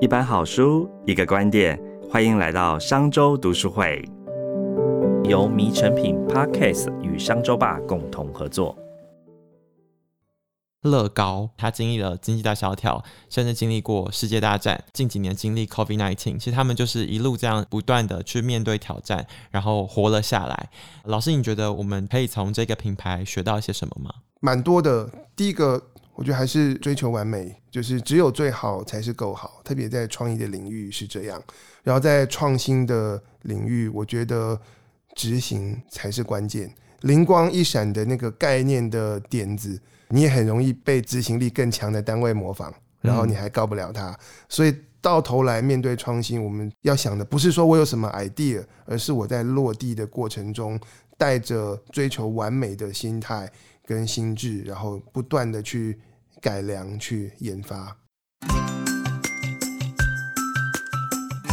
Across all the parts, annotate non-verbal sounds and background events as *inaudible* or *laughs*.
一本好书，一个观点，欢迎来到商周读书会。由迷成品 Podcast 与商周吧共同合作。乐高，他经历了经济大萧条，甚至经历过世界大战，近几年经历 COVID-19，其实他们就是一路这样不断的去面对挑战，然后活了下来。老师，你觉得我们可以从这个品牌学到一些什么吗？蛮多的。第一个。我觉得还是追求完美，就是只有最好才是够好，特别在创意的领域是这样。然后在创新的领域，我觉得执行才是关键。灵光一闪的那个概念的点子，你也很容易被执行力更强的单位模仿，然后你还告不了他。所以到头来面对创新，我们要想的不是说我有什么 idea，而是我在落地的过程中，带着追求完美的心态跟心智，然后不断的去。改良去研发。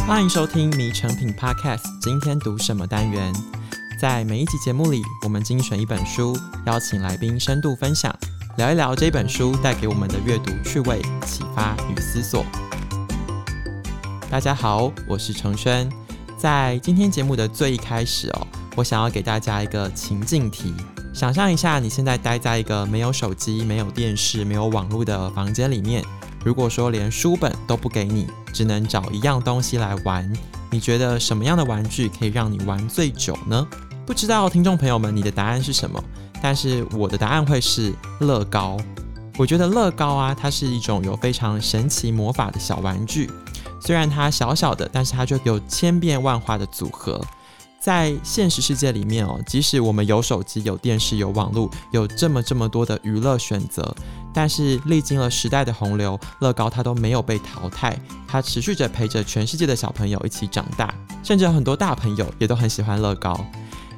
欢迎收听《迷成品 Podcast》，今天读什么单元？在每一集节目里，我们精选一本书，邀请来宾深度分享，聊一聊这本书带给我们的阅读趣味、启发与思索。大家好，我是程轩。在今天节目的最一开始哦，我想要给大家一个情境题。想象一下，你现在待在一个没有手机、没有电视、没有网络的房间里面。如果说连书本都不给你，只能找一样东西来玩，你觉得什么样的玩具可以让你玩最久呢？不知道听众朋友们，你的答案是什么？但是我的答案会是乐高。我觉得乐高啊，它是一种有非常神奇魔法的小玩具。虽然它小小的，但是它就有千变万化的组合。在现实世界里面哦，即使我们有手机、有电视、有网络，有这么这么多的娱乐选择，但是历经了时代的洪流，乐高它都没有被淘汰，它持续着陪着全世界的小朋友一起长大，甚至很多大朋友也都很喜欢乐高。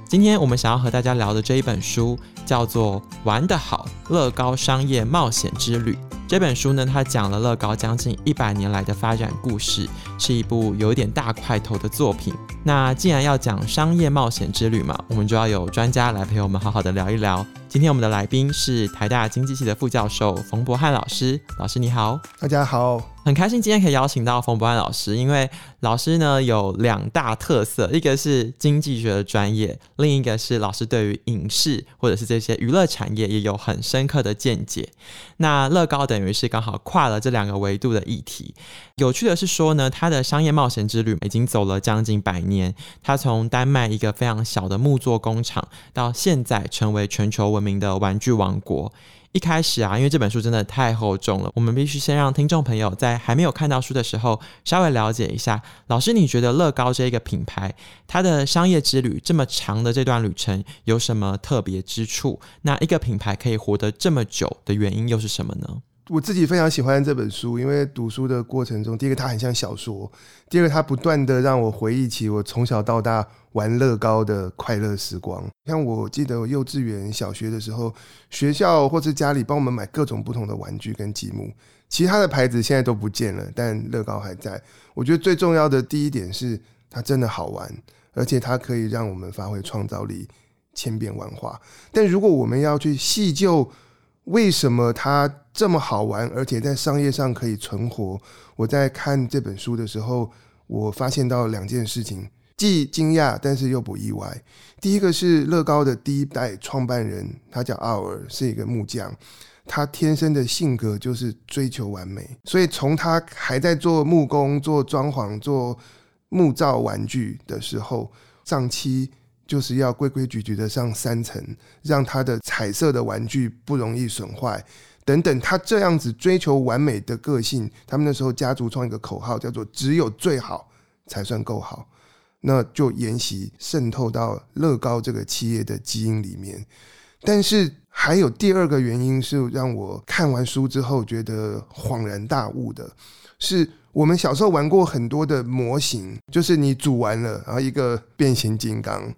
今天我们想要和大家聊的这一本书叫做《玩得好：乐高商业冒险之旅》。这本书呢，它讲了乐高将近一百年来的发展故事，是一部有点大块头的作品。那既然要讲商业冒险之旅嘛，我们就要有专家来陪我们好好的聊一聊。今天我们的来宾是台大经济系的副教授冯博翰老师，老师你好，大家好。很开心今天可以邀请到冯博安老师，因为老师呢有两大特色，一个是经济学的专业，另一个是老师对于影视或者是这些娱乐产业也有很深刻的见解。那乐高等于是刚好跨了这两个维度的议题。有趣的是说呢，他的商业冒险之旅已经走了将近百年，他从丹麦一个非常小的木作工厂，到现在成为全球闻名的玩具王国。一开始啊，因为这本书真的太厚重了，我们必须先让听众朋友在还没有看到书的时候，稍微了解一下。老师，你觉得乐高这一个品牌，它的商业之旅这么长的这段旅程有什么特别之处？那一个品牌可以活得这么久的原因又是什么呢？我自己非常喜欢这本书，因为读书的过程中，第一个它很像小说，第二个它不断的让我回忆起我从小到大玩乐高的快乐时光。像我记得我幼稚园、小学的时候，学校或者家里帮我们买各种不同的玩具跟积木，其他的牌子现在都不见了，但乐高还在。我觉得最重要的第一点是它真的好玩，而且它可以让我们发挥创造力，千变万化。但如果我们要去细究，为什么它这么好玩，而且在商业上可以存活？我在看这本书的时候，我发现到两件事情，既惊讶，但是又不意外。第一个是乐高的第一代创办人，他叫奥尔，是一个木匠，他天生的性格就是追求完美，所以从他还在做木工、做装潢、做木造玩具的时候，上期。就是要规规矩矩的上三层，让他的彩色的玩具不容易损坏，等等。他这样子追求完美的个性，他们那时候家族创一个口号，叫做“只有最好才算够好”，那就沿袭渗透到乐高这个企业的基因里面。但是还有第二个原因是让我看完书之后觉得恍然大悟的，是我们小时候玩过很多的模型，就是你组完了，然后一个变形金刚。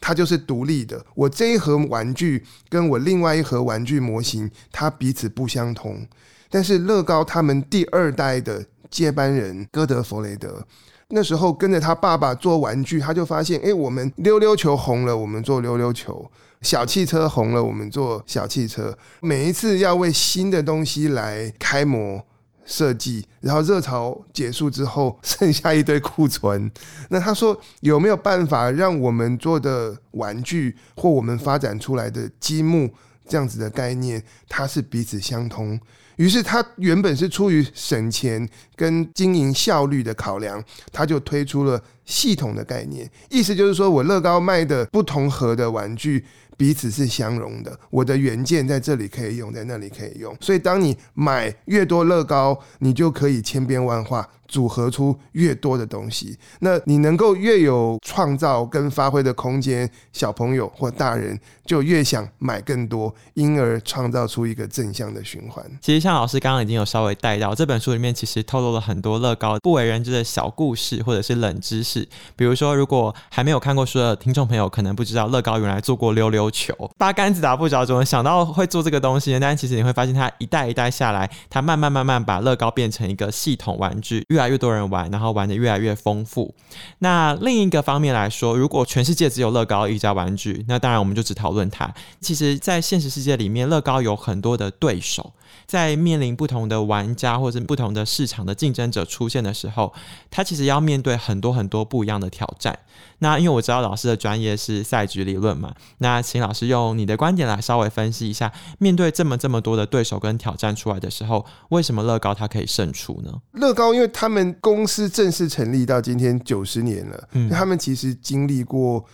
它就是独立的。我这一盒玩具跟我另外一盒玩具模型，它彼此不相同。但是乐高他们第二代的接班人戈德弗雷德，那时候跟着他爸爸做玩具，他就发现，哎，我们溜溜球红了，我们做溜溜球；小汽车红了，我们做小汽车。每一次要为新的东西来开模。设计，然后热潮结束之后 *laughs* 剩下一堆库存。那他说有没有办法让我们做的玩具或我们发展出来的积木这样子的概念，它是彼此相通？于是他原本是出于省钱跟经营效率的考量，他就推出了系统的概念，意思就是说我乐高卖的不同盒的玩具。彼此是相容的，我的原件在这里可以用，在那里可以用，所以当你买越多乐高，你就可以千变万化。组合出越多的东西，那你能够越有创造跟发挥的空间，小朋友或大人就越想买更多，因而创造出一个正向的循环。其实像老师刚刚已经有稍微带到这本书里面，其实透露了很多乐高不为人知的小故事或者是冷知识。比如说，如果还没有看过书的听众朋友，可能不知道乐高原来做过溜溜球，八竿子打不着，怎么想到会做这个东西呢？但其实你会发现，它一代一代下来，它慢慢慢慢把乐高变成一个系统玩具，越来越多人玩，然后玩的越来越丰富。那另一个方面来说，如果全世界只有乐高一家玩具，那当然我们就只讨论它。其实，在现实世界里面，乐高有很多的对手。在面临不同的玩家或者不同的市场的竞争者出现的时候，他其实要面对很多很多不一样的挑战。那因为我知道老师的专业是赛局理论嘛，那请老师用你的观点来稍微分析一下，面对这么这么多的对手跟挑战出来的时候，为什么乐高它可以胜出呢？乐高因为他们公司正式成立到今天九十年了，嗯他们其实经历过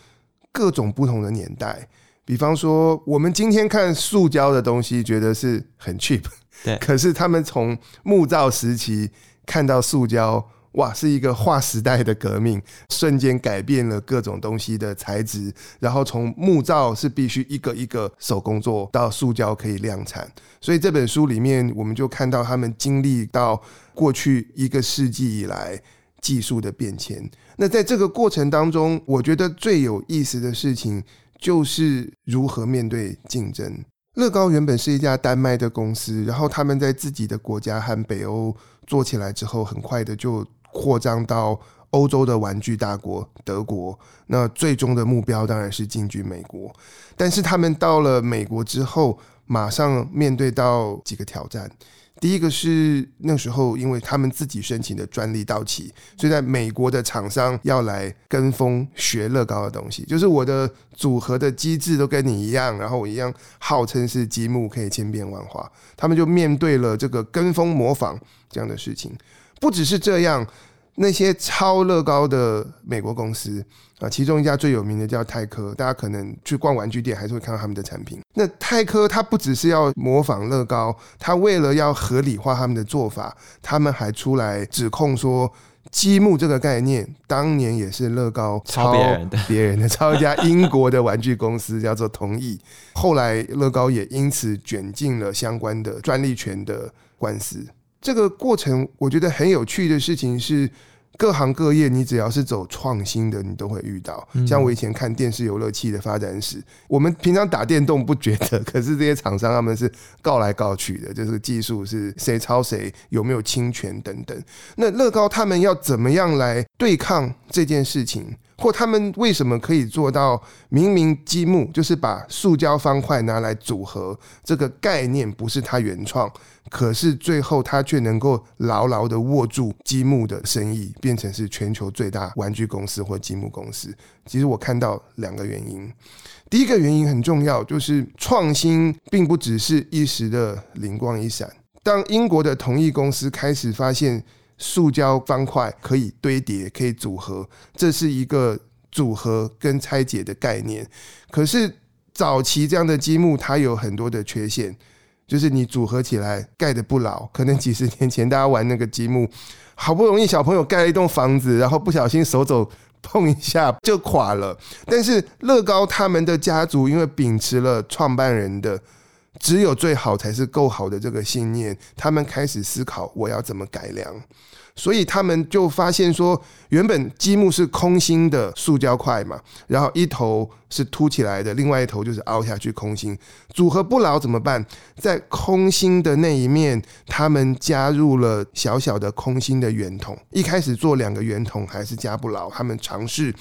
各种不同的年代。比方说，我们今天看塑胶的东西，觉得是很 cheap。对，*laughs* 可是他们从木造时期看到塑胶，哇，是一个划时代的革命，瞬间改变了各种东西的材质。然后从木造是必须一个一个手工做到塑胶可以量产。所以这本书里面，我们就看到他们经历到过去一个世纪以来技术的变迁。那在这个过程当中，我觉得最有意思的事情。就是如何面对竞争。乐高原本是一家丹麦的公司，然后他们在自己的国家和北欧做起来之后，很快的就扩张到欧洲的玩具大国德国。那最终的目标当然是进军美国。但是他们到了美国之后，马上面对到几个挑战。第一个是那时候，因为他们自己申请的专利到期，所以在美国的厂商要来跟风学乐高的东西，就是我的组合的机制都跟你一样，然后我一样号称是积木可以千变万化，他们就面对了这个跟风模仿这样的事情。不只是这样，那些超乐高的美国公司。啊，其中一家最有名的叫泰科，大家可能去逛玩具店还是会看到他们的产品。那泰科它不只是要模仿乐高，它为了要合理化他们的做法，他们还出来指控说，积木这个概念当年也是乐高抄别人的，别人的抄一家英国的玩具公司 *laughs* 叫做同意，后来乐高也因此卷进了相关的专利权的官司。这个过程我觉得很有趣的事情是。各行各业，你只要是走创新的，你都会遇到。像我以前看电视游乐器的发展史，我们平常打电动不觉得，可是这些厂商他们是告来告去的，就是技术是谁抄谁，有没有侵权等等。那乐高他们要怎么样来对抗这件事情？或他们为什么可以做到明明积木就是把塑胶方块拿来组合这个概念不是他原创，可是最后他却能够牢牢的握住积木的生意，变成是全球最大玩具公司或积木公司。其实我看到两个原因，第一个原因很重要，就是创新并不只是一时的灵光一闪。当英国的同一公司开始发现。塑胶方块可以堆叠，可以组合，这是一个组合跟拆解的概念。可是早期这样的积木，它有很多的缺陷，就是你组合起来盖的不牢。可能几十年前大家玩那个积木，好不容易小朋友盖了一栋房子，然后不小心手肘碰一下就垮了。但是乐高他们的家族，因为秉持了创办人的。只有最好才是够好的这个信念，他们开始思考我要怎么改良，所以他们就发现说，原本积木是空心的塑胶块嘛，然后一头是凸起来的，另外一头就是凹下去空心，组合不牢怎么办？在空心的那一面，他们加入了小小的空心的圆筒。一开始做两个圆筒还是加不牢，他们尝试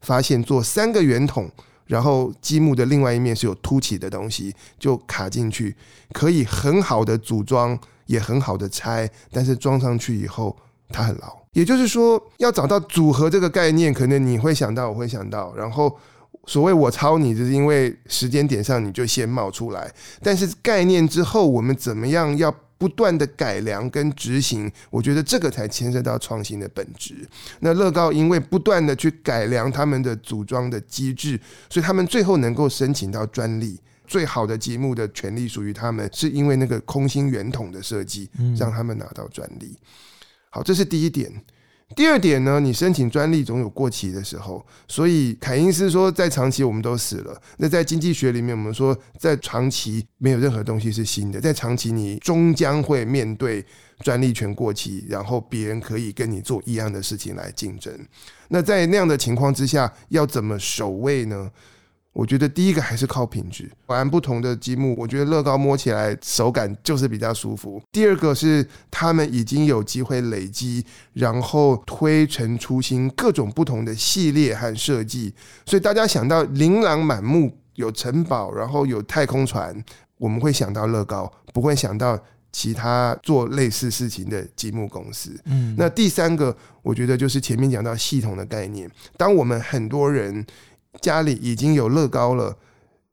发现做三个圆筒。然后积木的另外一面是有凸起的东西，就卡进去，可以很好的组装也很好的拆，但是装上去以后它很牢。也就是说，要找到组合这个概念，可能你会想到，我会想到，然后所谓我抄你，就是因为时间点上你就先冒出来，但是概念之后我们怎么样要？不断的改良跟执行，我觉得这个才牵涉到创新的本质。那乐高因为不断的去改良他们的组装的机制，所以他们最后能够申请到专利。最好的节目的权利属于他们，是因为那个空心圆筒的设计，让他们拿到专利。好，这是第一点。第二点呢，你申请专利总有过期的时候，所以凯因斯说，在长期我们都死了。那在经济学里面，我们说在长期没有任何东西是新的，在长期你终将会面对专利权过期，然后别人可以跟你做一样的事情来竞争。那在那样的情况之下，要怎么守卫呢？我觉得第一个还是靠品质，玩不同的积木，我觉得乐高摸起来手感就是比较舒服。第二个是他们已经有机会累积，然后推陈出新，各种不同的系列和设计。所以大家想到琳琅满目，有城堡，然后有太空船，我们会想到乐高，不会想到其他做类似事情的积木公司。嗯，那第三个，我觉得就是前面讲到系统的概念，当我们很多人。家里已经有乐高了，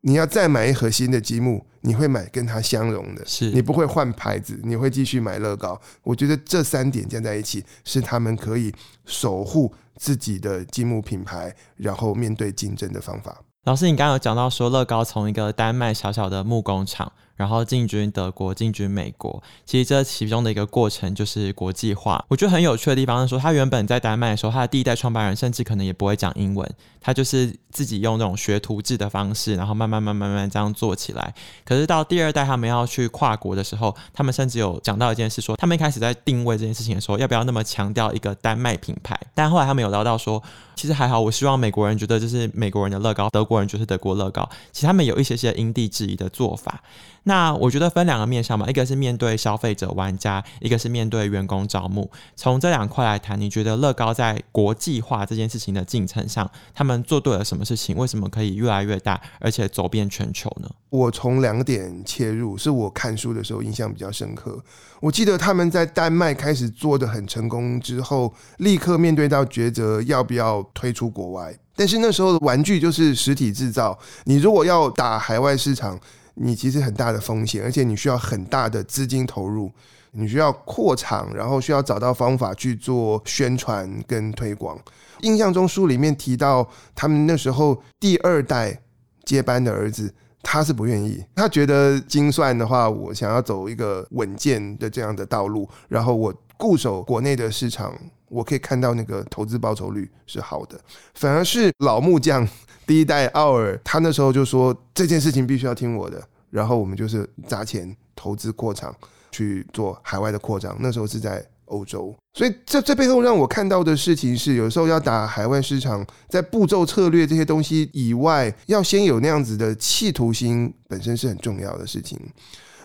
你要再买一盒新的积木，你会买跟它相容的，是你不会换牌子，你会继续买乐高。我觉得这三点加在一起，是他们可以守护自己的积木品牌，然后面对竞争的方法。老师，你刚刚有讲到说，乐高从一个丹麦小小的木工厂。然后进军德国，进军美国，其实这其中的一个过程就是国际化。我觉得很有趣的地方是说，他原本在丹麦的时候，他的第一代创办人甚至可能也不会讲英文，他就是自己用那种学徒制的方式，然后慢慢慢慢慢慢这样做起来。可是到第二代他们要去跨国的时候，他们甚至有讲到一件事，说他们一开始在定位这件事情的时候，要不要那么强调一个丹麦品牌？但后来他们有聊到说，其实还好，我希望美国人觉得这是美国人的乐高，德国人就是德国乐高。其实他们有一些些因地制宜的做法。那我觉得分两个面向嘛，一个是面对消费者玩家，一个是面对员工招募。从这两块来谈，你觉得乐高在国际化这件事情的进程上，他们做对了什么事情？为什么可以越来越大，而且走遍全球呢？我从两点切入，是我看书的时候印象比较深刻。我记得他们在丹麦开始做的很成功之后，立刻面对到抉择，要不要推出国外？但是那时候的玩具就是实体制造，你如果要打海外市场。你其实很大的风险，而且你需要很大的资金投入，你需要扩厂，然后需要找到方法去做宣传跟推广。印象中书里面提到，他们那时候第二代接班的儿子，他是不愿意，他觉得精算的话，我想要走一个稳健的这样的道路，然后我固守国内的市场，我可以看到那个投资报酬率是好的，反而是老木匠。第一代奥尔，他那时候就说这件事情必须要听我的，然后我们就是砸钱投资扩厂去做海外的扩张。那时候是在欧洲，所以这这背后让我看到的事情是，有时候要打海外市场，在步骤策略这些东西以外，要先有那样子的企图心，本身是很重要的事情。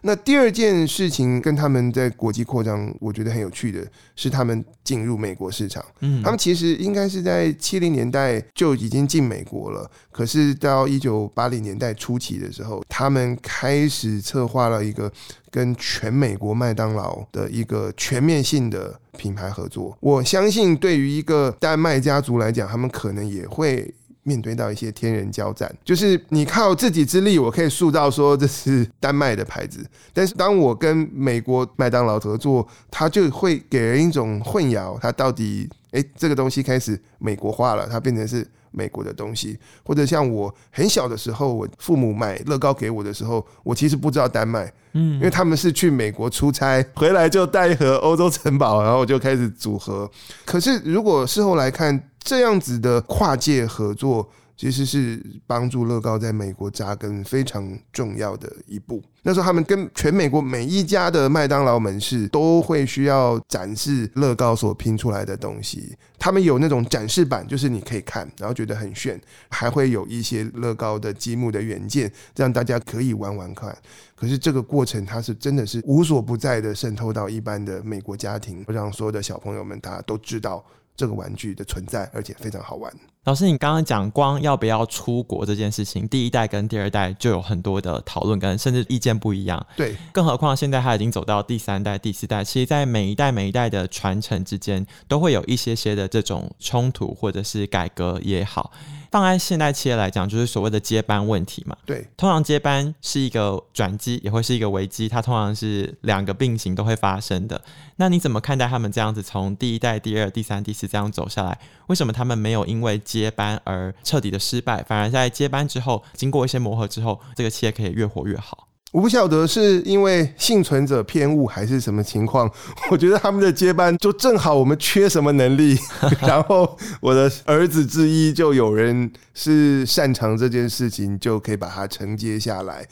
那第二件事情跟他们在国际扩张，我觉得很有趣的是，他们进入美国市场。嗯，他们其实应该是在七零年代就已经进美国了，可是到一九八零年代初期的时候，他们开始策划了一个跟全美国麦当劳的一个全面性的品牌合作。我相信，对于一个丹麦家族来讲，他们可能也会。面对到一些天人交战，就是你靠自己之力，我可以塑造说这是丹麦的牌子，但是当我跟美国麦当劳合作，它就会给人一种混淆，它到底哎这个东西开始美国化了，它变成是美国的东西，或者像我很小的时候，我父母买乐高给我的时候，我其实不知道丹麦，嗯，因为他们是去美国出差回来就带一盒欧洲城堡，然后就开始组合。可是如果事后来看。这样子的跨界合作，其实是帮助乐高在美国扎根非常重要的一步。那时候他们跟全美国每一家的麦当劳门市都会需要展示乐高所拼出来的东西。他们有那种展示板，就是你可以看，然后觉得很炫，还会有一些乐高的积木的原件，让大家可以玩玩看。可是这个过程，它是真的是无所不在的渗透到一般的美国家庭，让所有的小朋友们大家都知道。这个玩具的存在，而且非常好玩。老师，你刚刚讲光要不要出国这件事情，第一代跟第二代就有很多的讨论，跟甚至意见不一样。对，更何况现在他已经走到第三代、第四代，其实，在每一代每一代的传承之间，都会有一些些的这种冲突，或者是改革也好。放在现代企业来讲，就是所谓的接班问题嘛。对，通常接班是一个转机，也会是一个危机，它通常是两个并行都会发生的。那你怎么看待他们这样子从第一代、第二、第三、第四这样走下来？为什么他们没有因为接班而彻底的失败，反而在接班之后，经过一些磨合之后，这个企业可以越活越好？我不晓得是因为幸存者偏误还是什么情况，*laughs* 我觉得他们的接班就正好我们缺什么能力，*laughs* 然后我的儿子之一就有人是擅长这件事情，就可以把它承接下来。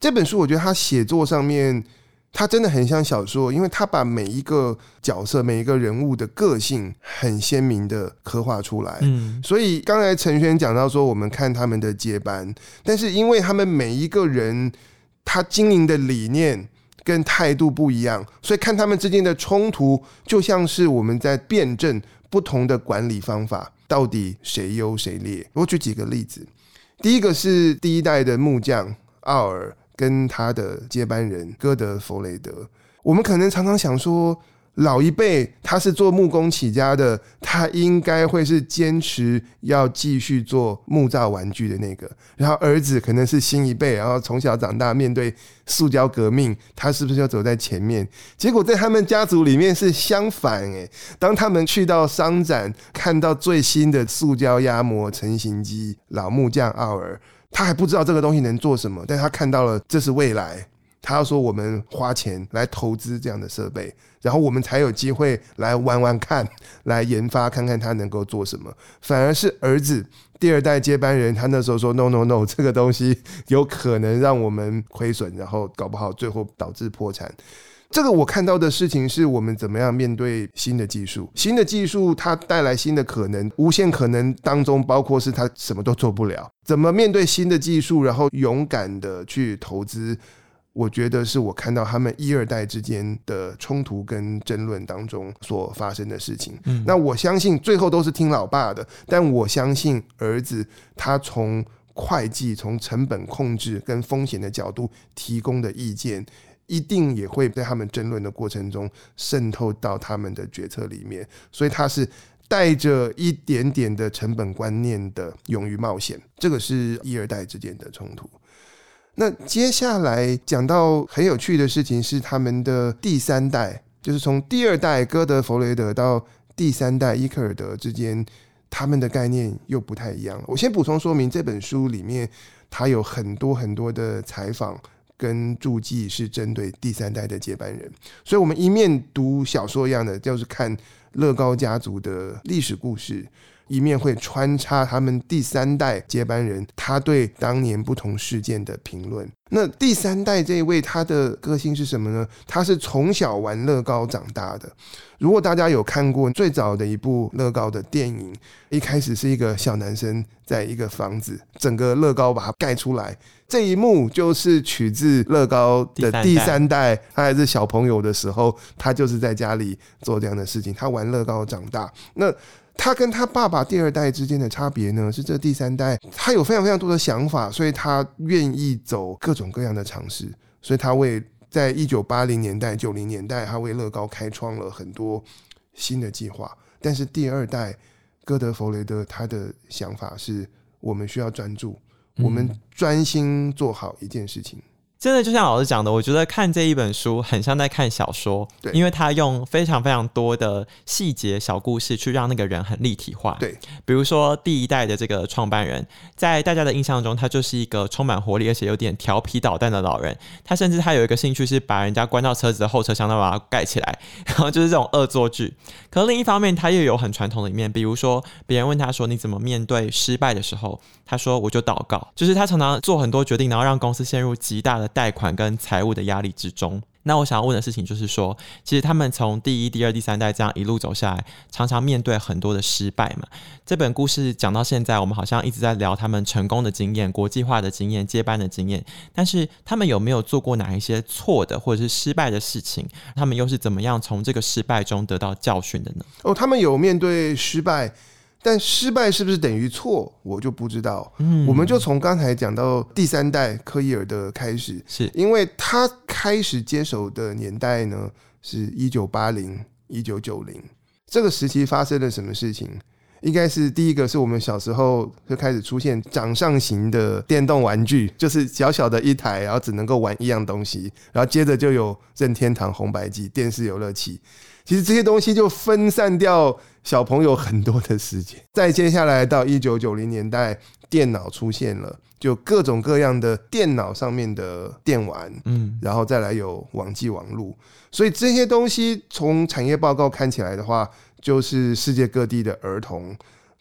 这本书我觉得他写作上面，他真的很像小说，因为他把每一个角色、每一个人物的个性很鲜明的刻画出来。嗯，所以刚才陈轩讲到说，我们看他们的接班，但是因为他们每一个人。他经营的理念跟态度不一样，所以看他们之间的冲突，就像是我们在辩证不同的管理方法，到底谁优谁劣。我举几个例子，第一个是第一代的木匠奥尔跟他的接班人戈德弗雷德，我们可能常常想说。老一辈他是做木工起家的，他应该会是坚持要继续做木造玩具的那个。然后儿子可能是新一辈，然后从小长大面对塑胶革命，他是不是要走在前面？结果在他们家族里面是相反诶。当他们去到商展，看到最新的塑胶压模成型机，老木匠奥尔他还不知道这个东西能做什么，但他看到了这是未来。他要说我们花钱来投资这样的设备，然后我们才有机会来玩玩看，*laughs* 来研发看看他能够做什么。反而是儿子第二代接班人，他那时候说 no no no，这个东西有可能让我们亏损，然后搞不好最后导致破产。这个我看到的事情是我们怎么样面对新的技术，新的技术它带来新的可能，无限可能当中包括是它什么都做不了，怎么面对新的技术，然后勇敢的去投资。我觉得是我看到他们一二代之间的冲突跟争论当中所发生的事情。嗯，那我相信最后都是听老爸的，但我相信儿子他从会计、从成本控制跟风险的角度提供的意见，一定也会在他们争论的过程中渗透到他们的决策里面。所以他是带着一点点的成本观念的勇于冒险，这个是一二代之间的冲突。那接下来讲到很有趣的事情是他们的第三代，就是从第二代戈德弗雷德到第三代伊克尔德之间，他们的概念又不太一样了。我先补充说明，这本书里面它有很多很多的采访跟注记是针对第三代的接班人，所以我们一面读小说一样的，就是看乐高家族的历史故事。一面会穿插他们第三代接班人，他对当年不同事件的评论。那第三代这一位，他的个性是什么呢？他是从小玩乐高长大的。如果大家有看过最早的一部乐高的电影，一开始是一个小男生在一个房子，整个乐高把它盖出来，这一幕就是取自乐高的第三代。他还是小朋友的时候，他就是在家里做这样的事情，他玩乐高长大。那他跟他爸爸第二代之间的差别呢，是这第三代他有非常非常多的想法，所以他愿意走各种各样的尝试，所以他为在一九八零年代、九零年代，他为乐高开创了很多新的计划。但是第二代哥德弗雷德他的想法是我们需要专注，我们专心做好一件事情。真的就像老师讲的，我觉得看这一本书很像在看小说，对，因为他用非常非常多的细节小故事去让那个人很立体化，对。比如说第一代的这个创办人，在大家的印象中，他就是一个充满活力而且有点调皮捣蛋的老人。他甚至他有一个兴趣是把人家关到车子的后车厢，再把它盖起来，*laughs* 然后就是这种恶作剧。可是另一方面，他又有很传统的一面，比如说别人问他说：“你怎么面对失败的时候？”他说：“我就祷告。”就是他常常做很多决定，然后让公司陷入极大的。贷款跟财务的压力之中，那我想要问的事情就是说，其实他们从第一、第二、第三代这样一路走下来，常常面对很多的失败嘛。这本故事讲到现在，我们好像一直在聊他们成功的经验、国际化的经验、接班的经验，但是他们有没有做过哪一些错的或者是失败的事情？他们又是怎么样从这个失败中得到教训的呢？哦，他们有面对失败。但失败是不是等于错，我就不知道。嗯我们就从刚才讲到第三代科伊尔的开始，是因为他开始接手的年代呢是一九八零、一九九零这个时期发生了什么事情？应该是第一个是我们小时候就开始出现掌上型的电动玩具，就是小小的一台，然后只能够玩一样东西，然后接着就有任天堂红白机、电视游乐器。其实这些东西就分散掉小朋友很多的时间。*laughs* 再接下来到一九九零年代，电脑出现了，就各种各样的电脑上面的电玩，嗯然后再来有网际网路，所以这些东西从产业报告看起来的话，就是世界各地的儿童。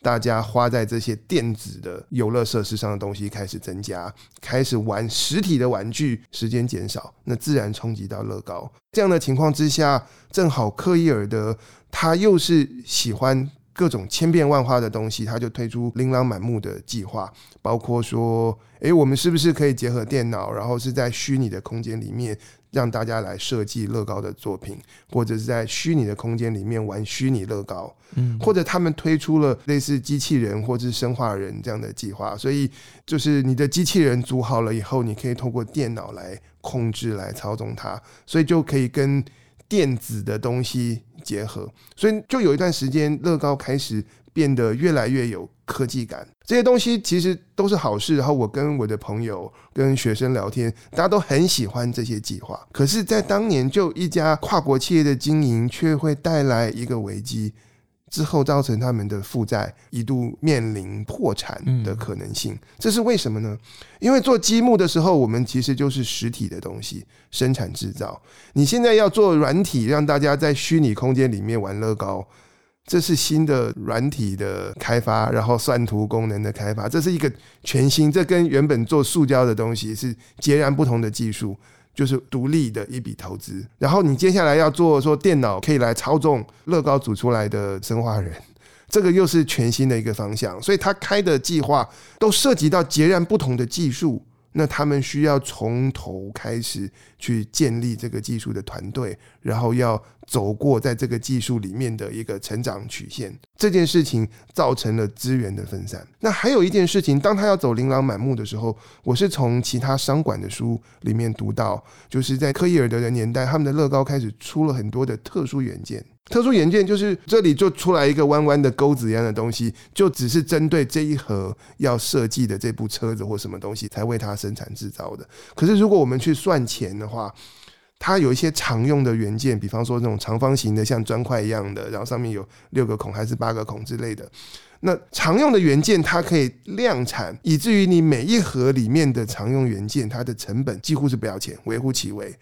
大家花在这些电子的游乐设施上的东西开始增加，开始玩实体的玩具，时间减少，那自然冲击到乐高。这样的情况之下，正好科伊尔的他又是喜欢各种千变万化的东西，他就推出琳琅满目的计划，包括说，诶，我们是不是可以结合电脑，然后是在虚拟的空间里面让大家来设计乐高的作品，或者是在虚拟的空间里面玩虚拟乐高，嗯。或者他们推出了类似机器人或者是生化人这样的计划，所以就是你的机器人组好了以后，你可以透过电脑来控制、来操纵它，所以就可以跟电子的东西结合，所以就有一段时间，乐高开始变得越来越有科技感。这些东西其实都是好事。然后我跟我的朋友、跟学生聊天，大家都很喜欢这些计划。可是，在当年，就一家跨国企业的经营，却会带来一个危机。之后造成他们的负债一度面临破产的可能性，这是为什么呢？因为做积木的时候，我们其实就是实体的东西生产制造。你现在要做软体，让大家在虚拟空间里面玩乐高，这是新的软体的开发，然后算图功能的开发，这是一个全新，这跟原本做塑胶的东西是截然不同的技术。就是独立的一笔投资，然后你接下来要做说电脑可以来操纵乐高组出来的生化人，这个又是全新的一个方向，所以他开的计划都涉及到截然不同的技术，那他们需要从头开始去建立这个技术的团队，然后要走过在这个技术里面的一个成长曲线，这件事情造成了资源的分散。那还有一件事情，当他要走琳琅满目的时候，我是从其他商管的书里面读到，就是在科伊尔德的年代，他们的乐高开始出了很多的特殊元件。特殊元件就是这里就出来一个弯弯的钩子一样的东西，就只是针对这一盒要设计的这部车子或什么东西才为它生产制造的。可是如果我们去算钱的话，它有一些常用的元件，比方说那种长方形的，像砖块一样的，然后上面有六个孔还是八个孔之类的。那常用的元件它可以量产，以至于你每一盒里面的常用元件，它的成本几乎是不要钱，微乎其微。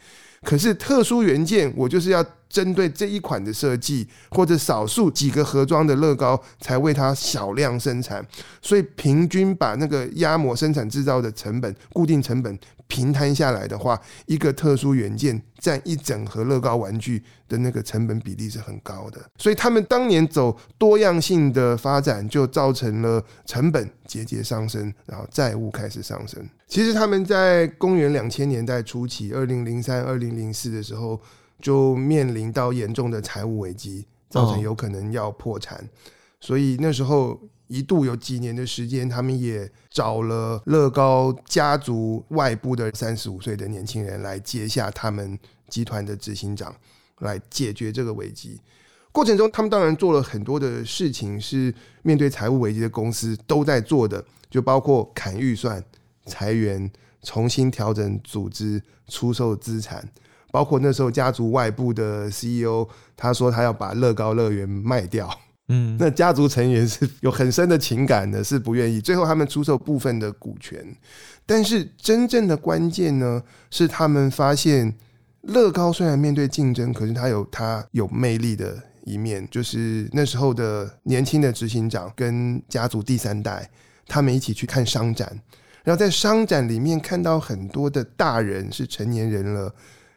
可是特殊元件，我就是要针对这一款的设计，或者少数几个盒装的乐高，才为它小量生产，所以平均把那个压模生产制造的成本、固定成本平摊下来的话，一个特殊元件占一整盒乐高玩具的那个成本比例是很高的。所以他们当年走多样性的发展，就造成了成本节节上升，然后债务开始上升。其实他们在公元两千年代初期，二零零三、二零零四的时候，就面临到严重的财务危机，造成有可能要破产。所以那时候一度有几年的时间，他们也找了乐高家族外部的三十五岁的年轻人来接下他们集团的执行长，来解决这个危机。过程中，他们当然做了很多的事情，是面对财务危机的公司都在做的，就包括砍预算、裁员、重新调整组织、出售资产。包括那时候家族外部的 CEO，他说他要把乐高乐园卖掉，嗯，那家族成员是有很深的情感的，是不愿意。最后他们出售部分的股权，但是真正的关键呢，是他们发现乐高虽然面对竞争，可是它有它有魅力的一面，就是那时候的年轻的执行长跟家族第三代，他们一起去看商展，然后在商展里面看到很多的大人是成年人了，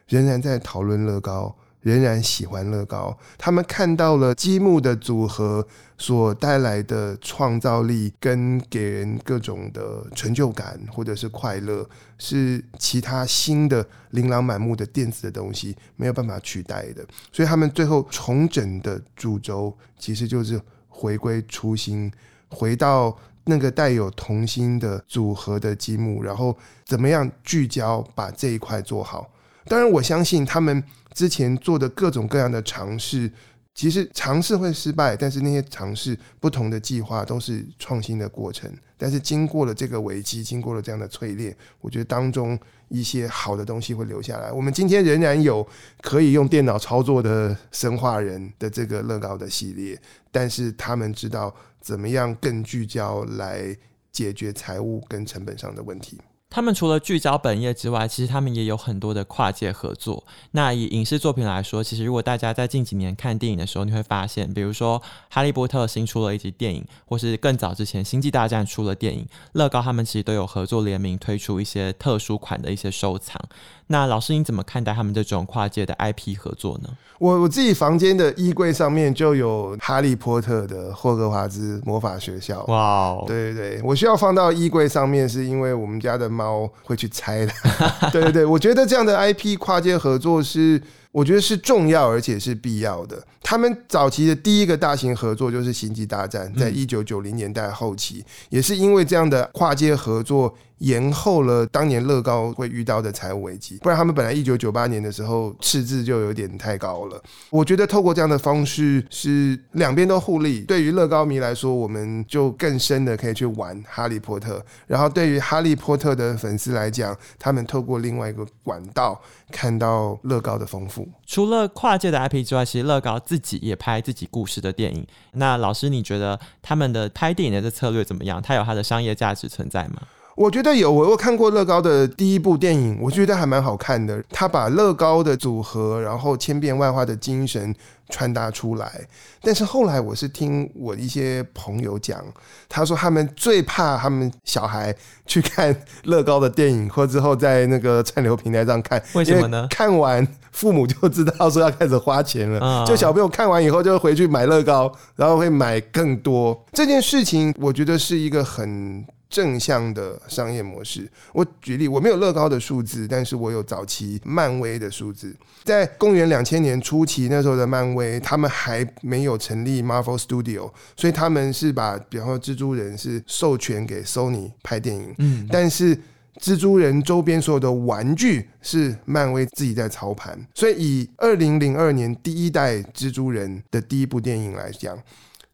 仍然在讨论乐高。仍然喜欢乐高，他们看到了积木的组合所带来的创造力，跟给人各种的成就感或者是快乐，是其他新的琳琅满目的电子的东西没有办法取代的。所以他们最后重整的主轴其实就是回归初心，回到那个带有童心的组合的积木，然后怎么样聚焦把这一块做好。当然，我相信他们之前做的各种各样的尝试。其实尝试会失败，但是那些尝试不同的计划都是创新的过程。但是经过了这个危机，经过了这样的淬炼，我觉得当中一些好的东西会留下来。我们今天仍然有可以用电脑操作的生化人的这个乐高的系列，但是他们知道怎么样更聚焦来解决财务跟成本上的问题。他们除了聚焦本业之外，其实他们也有很多的跨界合作。那以影视作品来说，其实如果大家在近几年看电影的时候，你会发现，比如说《哈利波特》新出了一集电影，或是更早之前《星际大战》出了电影，乐高他们其实都有合作联名推出一些特殊款的一些收藏。那老师，你怎么看待他们这种跨界的 IP 合作呢？我我自己房间的衣柜上面就有《哈利波特》的霍格华兹魔法学校。哇哦！对对对，我需要放到衣柜上面，是因为我们家的猫会去拆的。*laughs* 对对对，我觉得这样的 IP 跨界合作是。我觉得是重要而且是必要的。他们早期的第一个大型合作就是《星际大战》，在一九九零年代后期，也是因为这样的跨界合作延后了当年乐高会遇到的财务危机。不然他们本来一九九八年的时候赤字就有点太高了。我觉得透过这样的方式是两边都互利。对于乐高迷来说，我们就更深的可以去玩《哈利波特》；然后对于《哈利波特》的粉丝来讲，他们透过另外一个管道看到乐高的丰富。除了跨界的 IP 之外，其实乐高自己也拍自己故事的电影。那老师，你觉得他们的拍电影的这策略怎么样？它有它的商业价值存在吗？我觉得有，我有看过乐高的第一部电影，我觉得还蛮好看的。他把乐高的组合，然后千变万化的精神传达出来。但是后来我是听我一些朋友讲，他说他们最怕他们小孩去看乐高的电影，或之后在那个串流平台上看，为什么呢？看完父母就知道说要开始花钱了，就小朋友看完以后就回去买乐高，然后会买更多。这件事情我觉得是一个很。正向的商业模式。我举例，我没有乐高的数字，但是我有早期漫威的数字。在公元两千年初期，那时候的漫威，他们还没有成立 Marvel Studio，所以他们是把，比方说蜘蛛人是授权给 Sony 拍电影，嗯，但是蜘蛛人周边所有的玩具是漫威自己在操盘。所以以二零零二年第一代蜘蛛人的第一部电影来讲。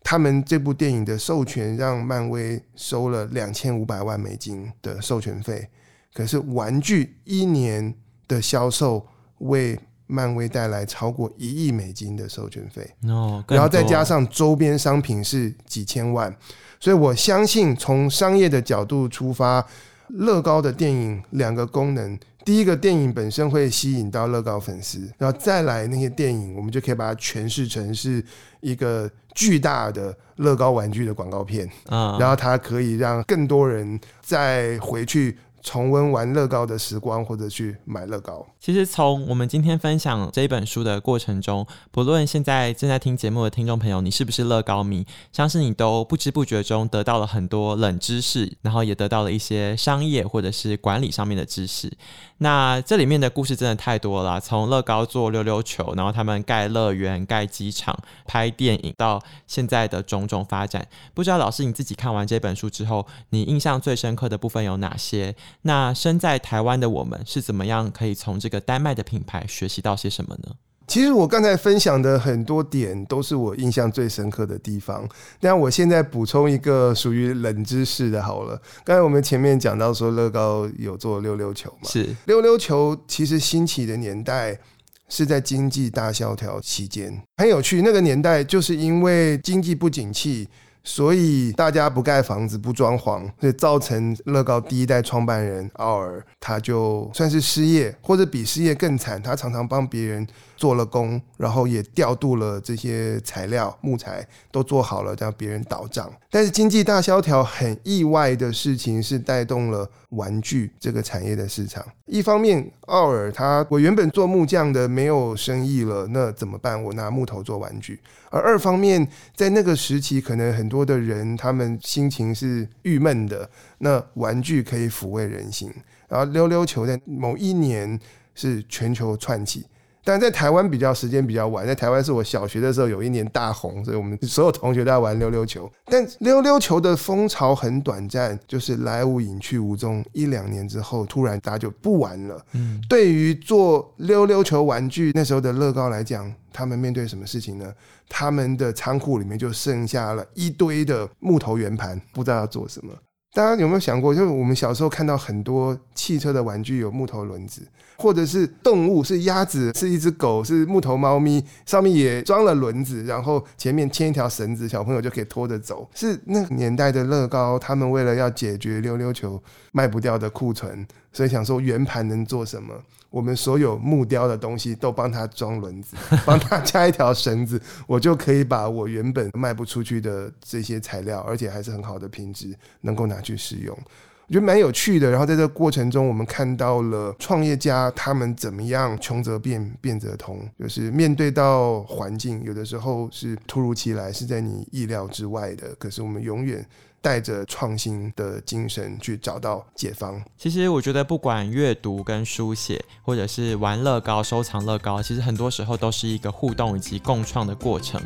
他们这部电影的授权让漫威收了两千五百万美金的授权费，可是玩具一年的销售为漫威带来超过一亿美金的授权费哦，然后再加上周边商品是几千万，所以我相信从商业的角度出发，乐高的电影两个功能。第一个电影本身会吸引到乐高粉丝，然后再来那些电影，我们就可以把它诠释成是一个巨大的乐高玩具的广告片啊，然后它可以让更多人再回去。重温玩乐高的时光，或者去买乐高。其实从我们今天分享这一本书的过程中，不论现在正在听节目的听众朋友，你是不是乐高迷，相信你都不知不觉中得到了很多冷知识，然后也得到了一些商业或者是管理上面的知识。那这里面的故事真的太多了，从乐高做溜溜球，然后他们盖乐园、盖机场、拍电影，到现在的种种发展。不知道老师你自己看完这本书之后，你印象最深刻的部分有哪些？那身在台湾的我们是怎么样可以从这个丹麦的品牌学习到些什么呢？其实我刚才分享的很多点都是我印象最深刻的地方。但我现在补充一个属于冷知识的好了。刚才我们前面讲到说乐高有做溜溜球嘛？是溜溜球其实兴起的年代是在经济大萧条期间，很有趣。那个年代就是因为经济不景气。所以大家不盖房子、不装潢，所以造成乐高第一代创办人奥尔，他就算是失业，或者比失业更惨，他常常帮别人。做了工，然后也调度了这些材料、木材都做好了，让别人倒账。但是经济大萧条，很意外的事情是带动了玩具这个产业的市场。一方面，奥尔他我原本做木匠的没有生意了，那怎么办？我拿木头做玩具。而二方面，在那个时期，可能很多的人他们心情是郁闷的，那玩具可以抚慰人心。然后溜溜球在某一年是全球窜起。但在台湾比较时间比较晚，在台湾是我小学的时候有一年大红，所以我们所有同学都在玩溜溜球。但溜溜球的风潮很短暂，就是来无影去无踪，一两年之后突然大家就不玩了。嗯，对于做溜溜球玩具那时候的乐高来讲，他们面对什么事情呢？他们的仓库里面就剩下了一堆的木头圆盘，不知道要做什么。大家有没有想过，就是我们小时候看到很多汽车的玩具有木头轮子，或者是动物是鸭子，是一只狗，是木头猫咪，上面也装了轮子，然后前面牵一条绳子，小朋友就可以拖着走。是那个年代的乐高，他们为了要解决溜溜球卖不掉的库存，所以想说圆盘能做什么？我们所有木雕的东西都帮他装轮子，*laughs* 帮他加一条绳子，我就可以把我原本卖不出去的这些材料，而且还是很好的品质，能够拿去使用。我觉得蛮有趣的。然后在这个过程中，我们看到了创业家他们怎么样穷则变，变则通，就是面对到环境，有的时候是突如其来，是在你意料之外的。可是我们永远。带着创新的精神去找到解方。其实我觉得，不管阅读跟书写，或者是玩乐高、收藏乐高，其实很多时候都是一个互动以及共创的过程。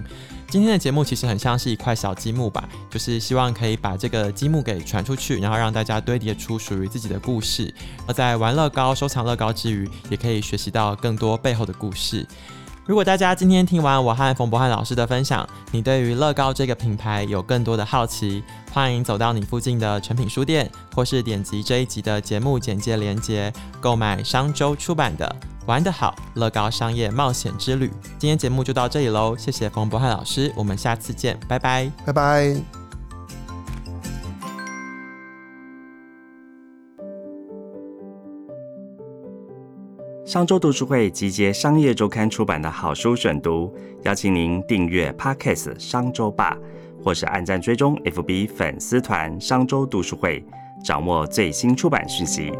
今天的节目其实很像是一块小积木吧，就是希望可以把这个积木给传出去，然后让大家堆叠出属于自己的故事。而在玩乐高、收藏乐高之余，也可以学习到更多背后的故事。如果大家今天听完我和冯博翰老师的分享，你对于乐高这个品牌有更多的好奇，欢迎走到你附近的成品书店，或是点击这一集的节目简介链接，购买商周出版的《玩得好乐高商业冒险之旅》。今天节目就到这里喽，谢谢冯博翰老师，我们下次见，拜拜，拜拜。商周读书会集结商业周刊出版的好书选读，邀请您订阅 Podcast 商周吧，或是按赞追踪 FB 粉丝团商周读书会，掌握最新出版讯息。